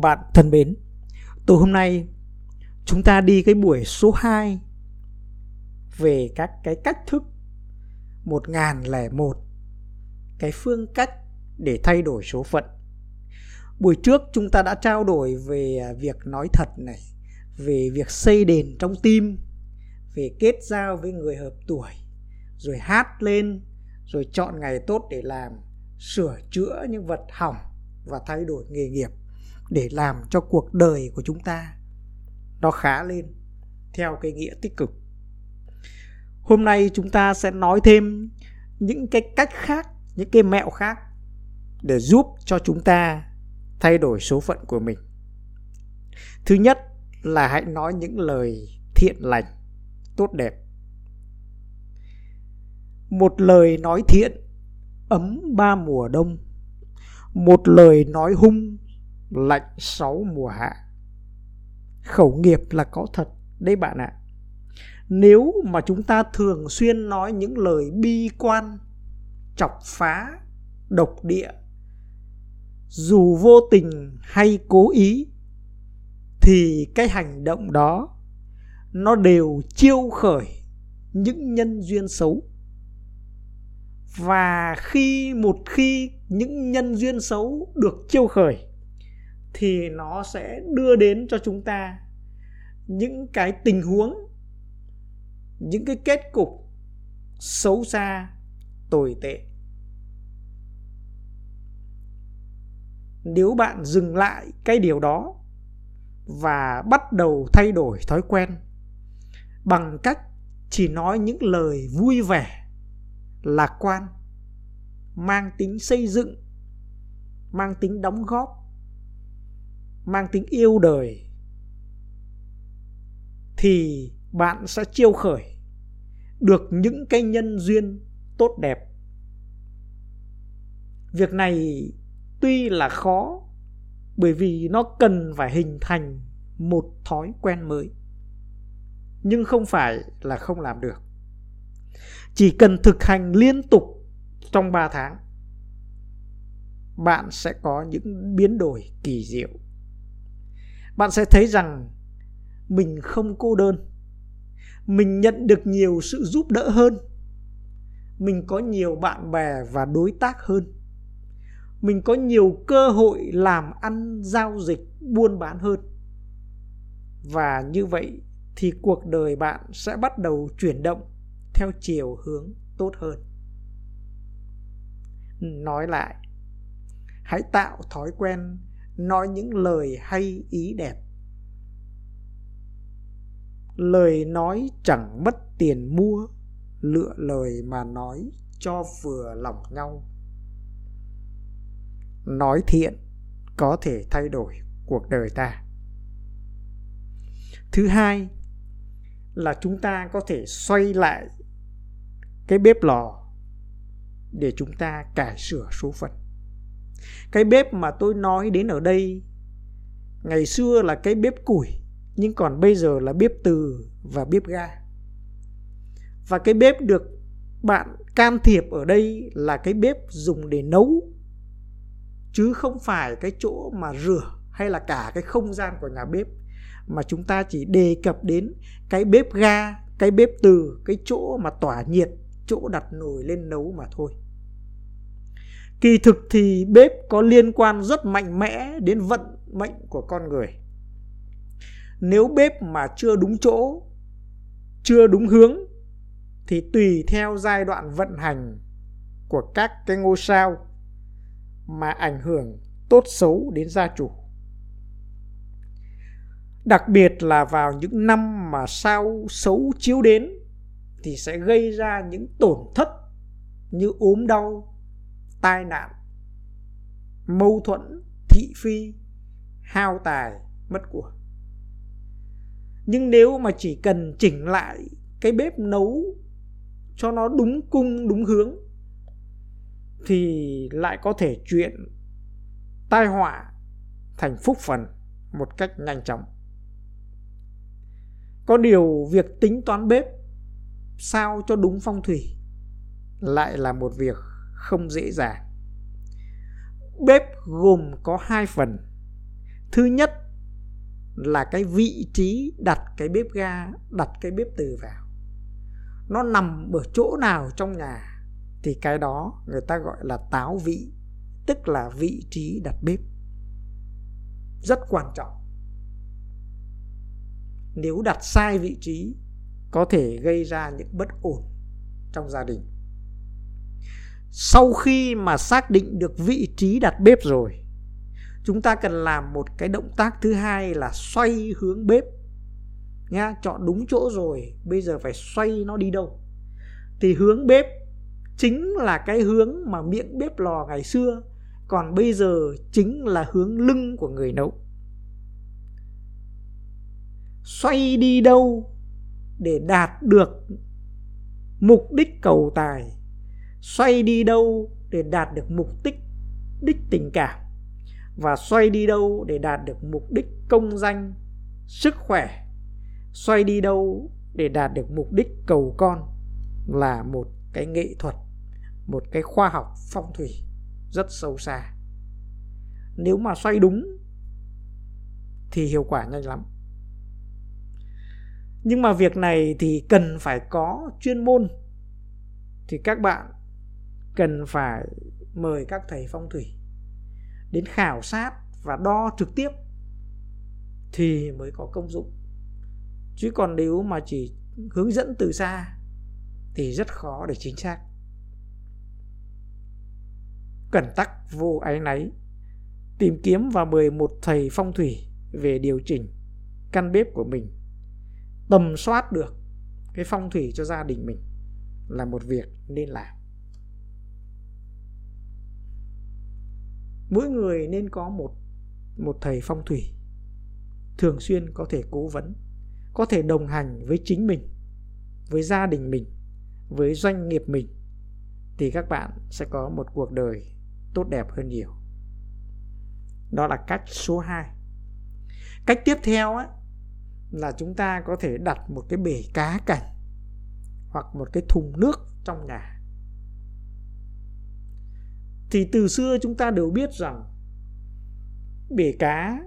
Bạn thân mến, tối hôm nay chúng ta đi cái buổi số 2 về các cái cách thức 1001 cái phương cách để thay đổi số phận. Buổi trước chúng ta đã trao đổi về việc nói thật này, về việc xây đền trong tim, về kết giao với người hợp tuổi, rồi hát lên, rồi chọn ngày tốt để làm, sửa chữa những vật hỏng và thay đổi nghề nghiệp để làm cho cuộc đời của chúng ta nó khá lên theo cái nghĩa tích cực. Hôm nay chúng ta sẽ nói thêm những cái cách khác, những cái mẹo khác để giúp cho chúng ta thay đổi số phận của mình. Thứ nhất là hãy nói những lời thiện lành, tốt đẹp. Một lời nói thiện ấm ba mùa đông, một lời nói hung lạnh sáu mùa hạ. Khẩu nghiệp là có thật đấy bạn ạ. Nếu mà chúng ta thường xuyên nói những lời bi quan, chọc phá, độc địa, dù vô tình hay cố ý, thì cái hành động đó, nó đều chiêu khởi những nhân duyên xấu. Và khi, một khi những nhân duyên xấu được chiêu khởi thì nó sẽ đưa đến cho chúng ta những cái tình huống, những cái kết cục xấu xa, tồi tệ. Nếu bạn dừng lại cái điều đó và bắt đầu thay đổi thói quen bằng cách chỉ nói những lời vui vẻ, lạc quan, mang tính xây dựng, mang tính đóng góp mang tính yêu đời, thì bạn sẽ chiêu khởi được những cái nhân duyên tốt đẹp. Việc này tuy là khó, bởi vì nó cần phải hình thành một thói quen mới, nhưng không phải là không làm được. Chỉ cần thực hành liên tục trong 3 tháng, bạn sẽ có những biến đổi kỳ diệu bạn sẽ thấy rằng mình không cô đơn. Mình nhận được nhiều sự giúp đỡ hơn. Mình có nhiều bạn bè và đối tác hơn. Mình có nhiều cơ hội làm ăn, giao dịch, buôn bán hơn. Và như vậy thì cuộc đời bạn sẽ bắt đầu chuyển động theo chiều hướng tốt hơn. Nói lại, hãy tạo thói quen nói những lời hay, ý đẹp. Lời nói chẳng mất tiền mua, lựa lời mà nói cho vừa lòng nhau. Nói thiện có thể thay đổi cuộc đời ta. Thứ hai là chúng ta có thể xoay lại cái bếp lò để chúng ta cải sửa số phận cái bếp mà tôi nói đến ở đây, ngày xưa là cái bếp củi, nhưng còn bây giờ là bếp từ và bếp ga. Và cái bếp được bạn can thiệp ở đây là cái bếp dùng để nấu, chứ không phải cái chỗ mà rửa hay là cả cái không gian của nhà bếp, mà chúng ta chỉ đề cập đến cái bếp ga, cái bếp từ, cái chỗ mà tỏa nhiệt, chỗ đặt nồi lên nấu mà thôi kỳ thực thì bếp có liên quan rất mạnh mẽ đến vận mệnh của con người. Nếu bếp mà chưa đúng chỗ, chưa đúng hướng, thì tùy theo giai đoạn vận hành của các cái ngôi sao mà ảnh hưởng tốt xấu đến gia chủ. Đặc biệt là vào những năm mà sao xấu chiếu đến, thì sẽ gây ra những tổn thất như ốm đau tai nạn, mâu thuẫn, thị phi, hao tài, mất của. Nhưng nếu mà chỉ cần chỉnh lại cái bếp nấu cho nó đúng cung, đúng hướng, thì lại có thể chuyện tai họa thành phúc phần một cách nhanh chóng. Có điều việc tính toán bếp sao cho đúng phong thủy lại là một việc không dễ dàng. Bếp gồm có hai phần. Thứ nhất là cái vị trí đặt cái bếp ga, đặt cái bếp từ vào. Nó nằm ở chỗ nào trong nhà thì cái đó người ta gọi là táo vị, tức là vị trí đặt bếp. Rất quan trọng. Nếu đặt sai vị trí, có thể gây ra những bất ổn trong gia đình sau khi mà xác định được vị trí đặt bếp rồi, chúng ta cần làm một cái động tác thứ hai là xoay hướng bếp. Nha chọn đúng chỗ rồi, bây giờ phải xoay nó đi đâu? Thì hướng bếp chính là cái hướng mà miệng bếp lò ngày xưa, còn bây giờ chính là hướng lưng của người nấu. Xoay đi đâu để đạt được mục đích cầu tài? Xoay đi đâu để đạt được mục đích đích tình cảm và xoay đi đâu để đạt được mục đích công danh, sức khỏe. Xoay đi đâu để đạt được mục đích cầu con là một cái nghệ thuật, một cái khoa học phong thủy rất sâu xa. Nếu mà xoay đúng thì hiệu quả nhanh lắm. Nhưng mà việc này thì cần phải có chuyên môn. Thì các bạn cần phải mời các thầy phong thủy đến khảo sát và đo trực tiếp thì mới có công dụng. Chứ còn nếu mà chỉ hướng dẫn từ xa thì rất khó để chính xác. Cẩn tắc, vô áy náy, tìm kiếm và mời một thầy phong thủy về điều chỉnh căn bếp của mình, tầm soát được cái phong thủy cho gia đình mình là một việc nên làm. Mỗi người nên có một một thầy phong thủy thường xuyên có thể cố vấn có thể đồng hành với chính mình với gia đình mình với doanh nghiệp mình thì các bạn sẽ có một cuộc đời tốt đẹp hơn nhiều. Đó là cách số 2 cách tiếp theo á, là chúng ta có thể đặt một cái bể cá cảnh hoặc một cái thùng nước trong nhà thì từ xưa chúng ta đều biết rằng bể cá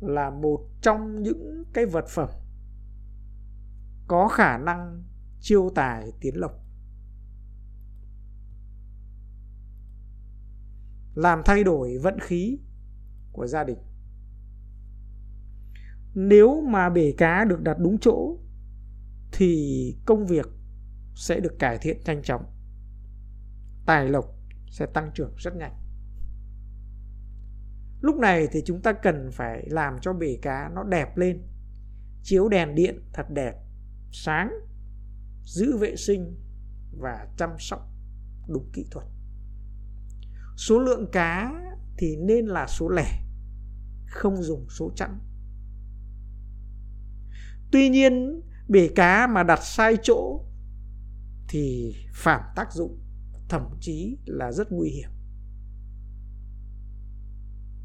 là một trong những cái vật phẩm có khả năng chiêu tài tiến lộc. Làm thay đổi vận khí của gia đình. Nếu mà bể cá được đặt đúng chỗ, thì công việc sẽ được cải thiện nhanh chóng. Tài lộc sẽ tăng trưởng rất nhanh. Lúc này thì chúng ta cần phải làm cho bể cá nó đẹp lên, chiếu đèn điện thật đẹp, sáng, giữ vệ sinh và chăm sóc đúng kỹ thuật. Số lượng cá thì nên là số lẻ, không dùng số chẵn. Tuy nhiên, bể cá mà đặt sai chỗ thì phản tác dụng thậm chí là rất nguy hiểm.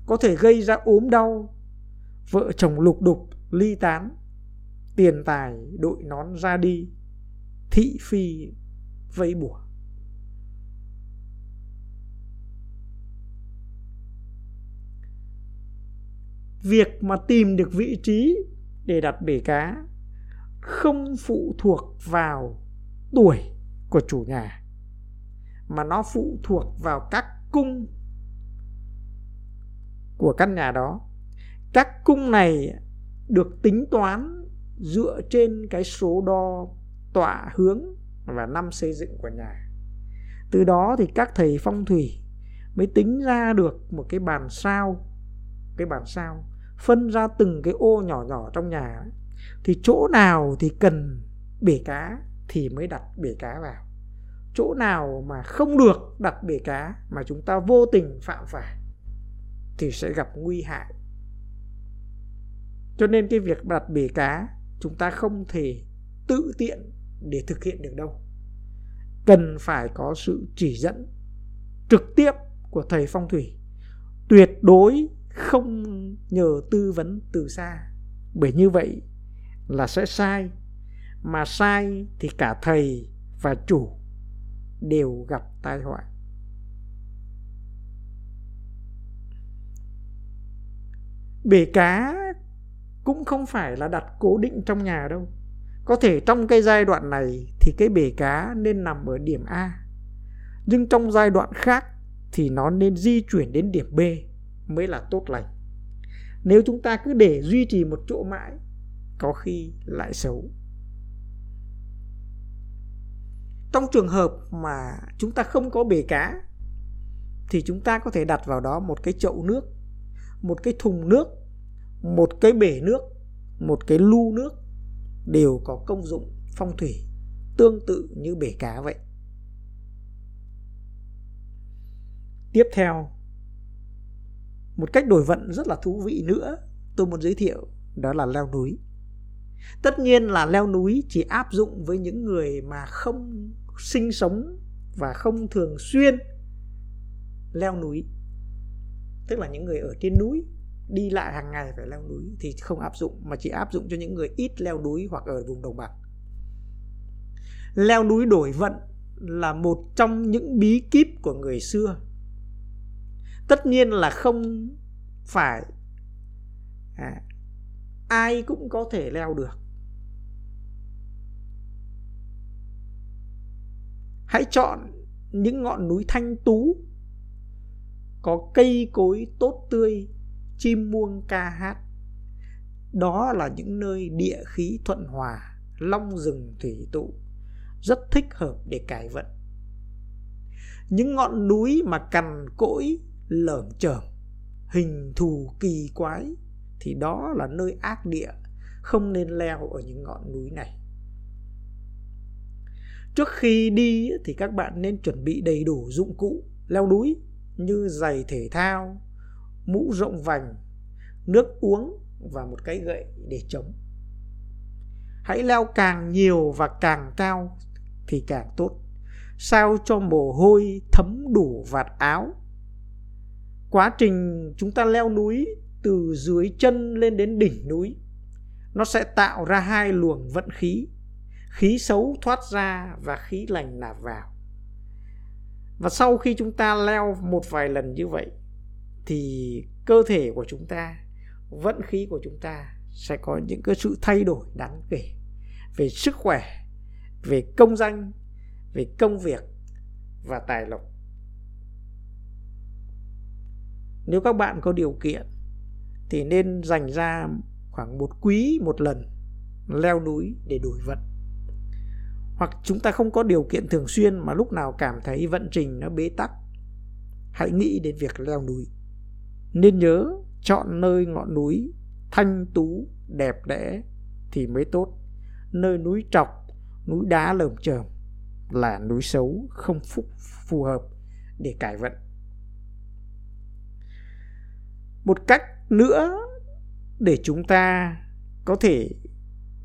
Có thể gây ra ốm đau, vợ chồng lục đục, ly tán, tiền tài, đội nón ra đi, thị phi vây bùa việc mà tìm được vị trí để đặt bể cá không phụ thuộc vào tuổi của chủ nhà mà nó phụ thuộc vào các cung của căn nhà đó. Các cung này được tính toán dựa trên cái số đo tọa hướng và năm xây dựng của nhà. Từ đó thì các thầy phong thủy mới tính ra được một cái bàn sao, cái bàn sao phân ra từng cái ô nhỏ nhỏ trong nhà. Thì chỗ nào thì cần bể cá thì mới đặt bể cá vào chỗ nào mà không được đặt bể cá mà chúng ta vô tình phạm phải, thì sẽ gặp nguy hại. Cho nên cái việc đặt bể cá chúng ta không thể tự tiện để thực hiện được đâu. Cần phải có sự chỉ dẫn trực tiếp của thầy phong thủy. Tuyệt đối không nhờ tư vấn từ xa, bởi như vậy là sẽ sai. Mà sai thì cả thầy và chủ đều gặp tai họa. Bể cá cũng không phải là đặt cố định trong nhà đâu. Có thể trong cái giai đoạn này thì cái bể cá nên nằm ở điểm A. Nhưng trong giai đoạn khác thì nó nên di chuyển đến điểm B mới là tốt lành. Nếu chúng ta cứ để duy trì một chỗ mãi, có khi lại xấu. Trong trường hợp mà chúng ta không có bể cá, thì chúng ta có thể đặt vào đó một cái chậu nước, một cái thùng nước, một cái bể nước, một cái lu nước đều có công dụng phong thủy tương tự như bể cá vậy. Tiếp theo, một cách đổi vận rất là thú vị nữa tôi muốn giới thiệu đó là leo núi. Tất nhiên là leo núi chỉ áp dụng với những người mà không sinh sống và không thường xuyên leo núi. Tức là những người ở trên núi đi lại hàng ngày phải leo núi thì không áp dụng mà chỉ áp dụng cho những người ít leo núi hoặc ở vùng đồng bằng. Leo núi đổi vận là một trong những bí kíp của người xưa. Tất nhiên là không phải à, ai cũng có thể leo được. Hãy chọn những ngọn núi thanh tú, có cây cối tốt tươi, chim muông ca hát. Đó là những nơi địa khí thuận hòa, long rừng thủy tụ, rất thích hợp để cải vận. Những ngọn núi mà cằn cỗi, lởm chởm, hình thù kỳ quái, thì đó là nơi ác địa, không nên leo ở những ngọn núi này trước khi đi thì các bạn nên chuẩn bị đầy đủ dụng cụ, leo núi như giày thể thao, mũ rộng vành, nước uống và một cái gậy để chống. Hãy leo càng nhiều và càng cao thì càng tốt. Sao cho mồ hôi thấm đủ vạt áo. Quá trình chúng ta leo núi từ dưới chân lên đến đỉnh núi, nó sẽ tạo ra hai luồng vận khí khí xấu thoát ra và khí lành nạp vào. Và sau khi chúng ta leo một vài lần như vậy, thì cơ thể của chúng ta, vận khí của chúng ta sẽ có những cái sự thay đổi đáng kể về sức khỏe, về công danh, về công việc và tài lộc. Nếu các bạn có điều kiện, thì nên dành ra khoảng một quý một lần leo núi để đổi vận hoặc chúng ta không có điều kiện thường xuyên mà lúc nào cảm thấy vận trình nó bế tắc. Hãy nghĩ đến việc leo núi. Nên nhớ chọn nơi ngọn núi thanh tú, đẹp đẽ thì mới tốt. Nơi núi trọc, núi đá lởm chởm là núi xấu không phúc, phù hợp để cải vận. Một cách nữa để chúng ta có thể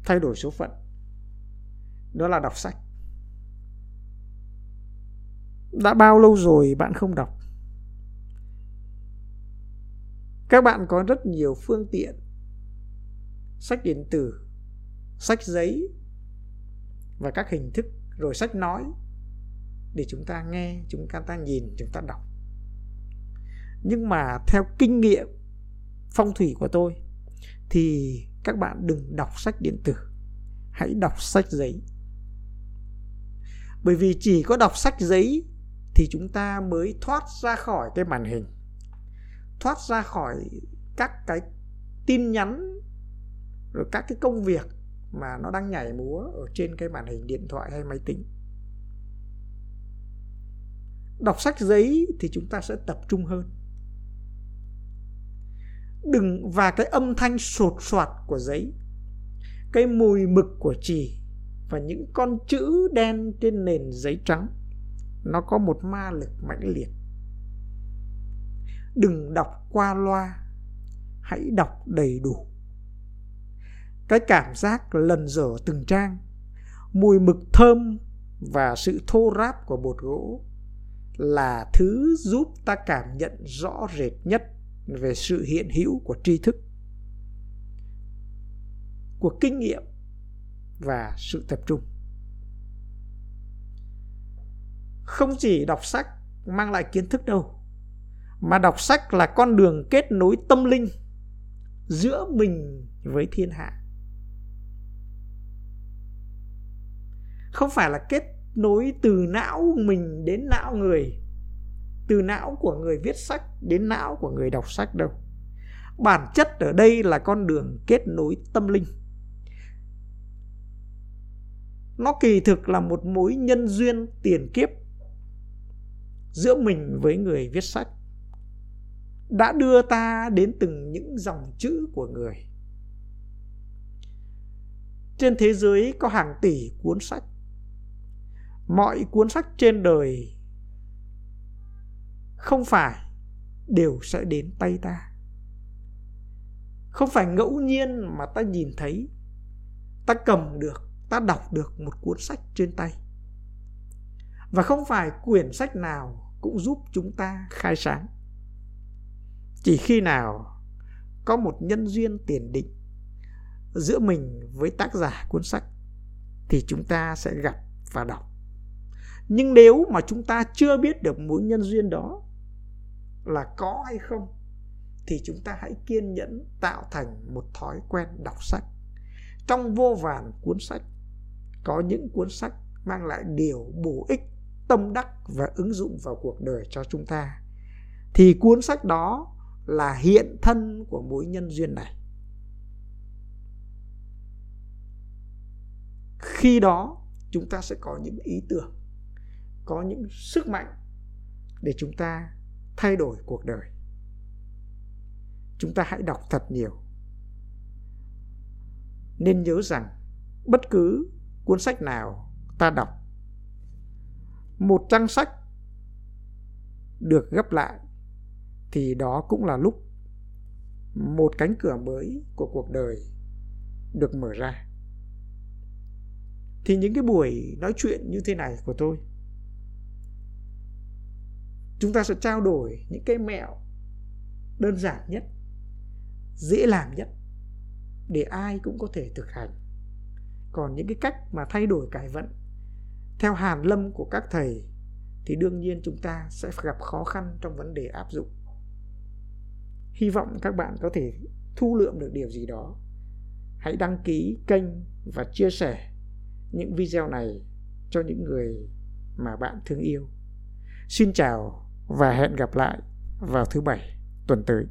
thay đổi số phận đó là đọc sách. Đã bao lâu rồi bạn không đọc? Các bạn có rất nhiều phương tiện. Sách điện tử, sách giấy và các hình thức, rồi sách nói để chúng ta nghe, chúng ta nhìn, chúng ta đọc. Nhưng mà theo kinh nghiệm phong thủy của tôi thì các bạn đừng đọc sách điện tử, hãy đọc sách giấy bởi vì chỉ có đọc sách giấy thì chúng ta mới thoát ra khỏi cái màn hình, thoát ra khỏi các cái tin nhắn, rồi các cái công việc mà nó đang nhảy múa ở trên cái màn hình điện thoại hay máy tính. Đọc sách giấy thì chúng ta sẽ tập trung hơn. Đừng, và cái âm thanh sột soạt của giấy, cái mùi mực của chì và những con chữ đen trên nền giấy trắng, nó có một ma lực mãnh liệt. Đừng đọc qua loa, hãy đọc đầy đủ. Cái cảm giác lần dở từng trang, mùi mực thơm và sự thô ráp của bột gỗ là thứ giúp ta cảm nhận rõ rệt nhất về sự hiện hữu của tri thức. Của kinh nghiệm và sự tập trung. Không chỉ đọc sách mang lại kiến thức đâu, mà đọc sách là con đường kết nối tâm linh giữa mình với thiên hạ. Không phải là kết nối từ não mình đến não người, từ não của người viết sách đến não của người đọc sách đâu. Bản chất ở đây là con đường kết nối tâm linh nó kỳ thực là một mối nhân duyên tiền kiếp giữa mình với người viết sách, đã đưa ta đến từng những dòng chữ của người. Trên thế giới có hàng tỷ cuốn sách. Mọi cuốn sách trên đời không phải đều sẽ đến tay ta. Không phải ngẫu nhiên mà ta nhìn thấy, ta cầm được ta đọc được một cuốn sách trên tay. Và không phải quyển sách nào cũng giúp chúng ta khai sáng. Chỉ khi nào có một nhân duyên tiền định giữa mình với tác giả cuốn sách thì chúng ta sẽ gặp và đọc. Nhưng nếu mà chúng ta chưa biết được mối nhân duyên đó là có hay không, thì chúng ta hãy kiên nhẫn tạo thành một thói quen đọc sách. Trong vô vàn cuốn sách có những cuốn sách mang lại điều bổ ích, tâm đắc và ứng dụng vào cuộc đời cho chúng ta. Thì cuốn sách đó là hiện thân của mối nhân duyên này. Khi đó, chúng ta sẽ có những ý tưởng, có những sức mạnh để chúng ta thay đổi cuộc đời. Chúng ta hãy đọc thật nhiều. Nên nhớ rằng bất cứ cuốn sách nào ta đọc? Một trang sách được gấp lại thì đó cũng là lúc một cánh cửa mới của cuộc đời được mở ra. Thì những cái buổi nói chuyện như thế này của tôi, chúng ta sẽ trao đổi những cái mẹo đơn giản nhất, dễ làm nhất để ai cũng có thể thực hành còn những cái cách mà thay đổi cải vận, theo hàn lâm của các thầy, thì đương nhiên chúng ta sẽ gặp khó khăn trong vấn đề áp dụng. Hy vọng các bạn có thể thu lượm được điều gì đó. Hãy đăng ký kênh và chia sẻ những video này cho những người mà bạn thương yêu. Xin chào và hẹn gặp lại vào thứ bảy tuần tới.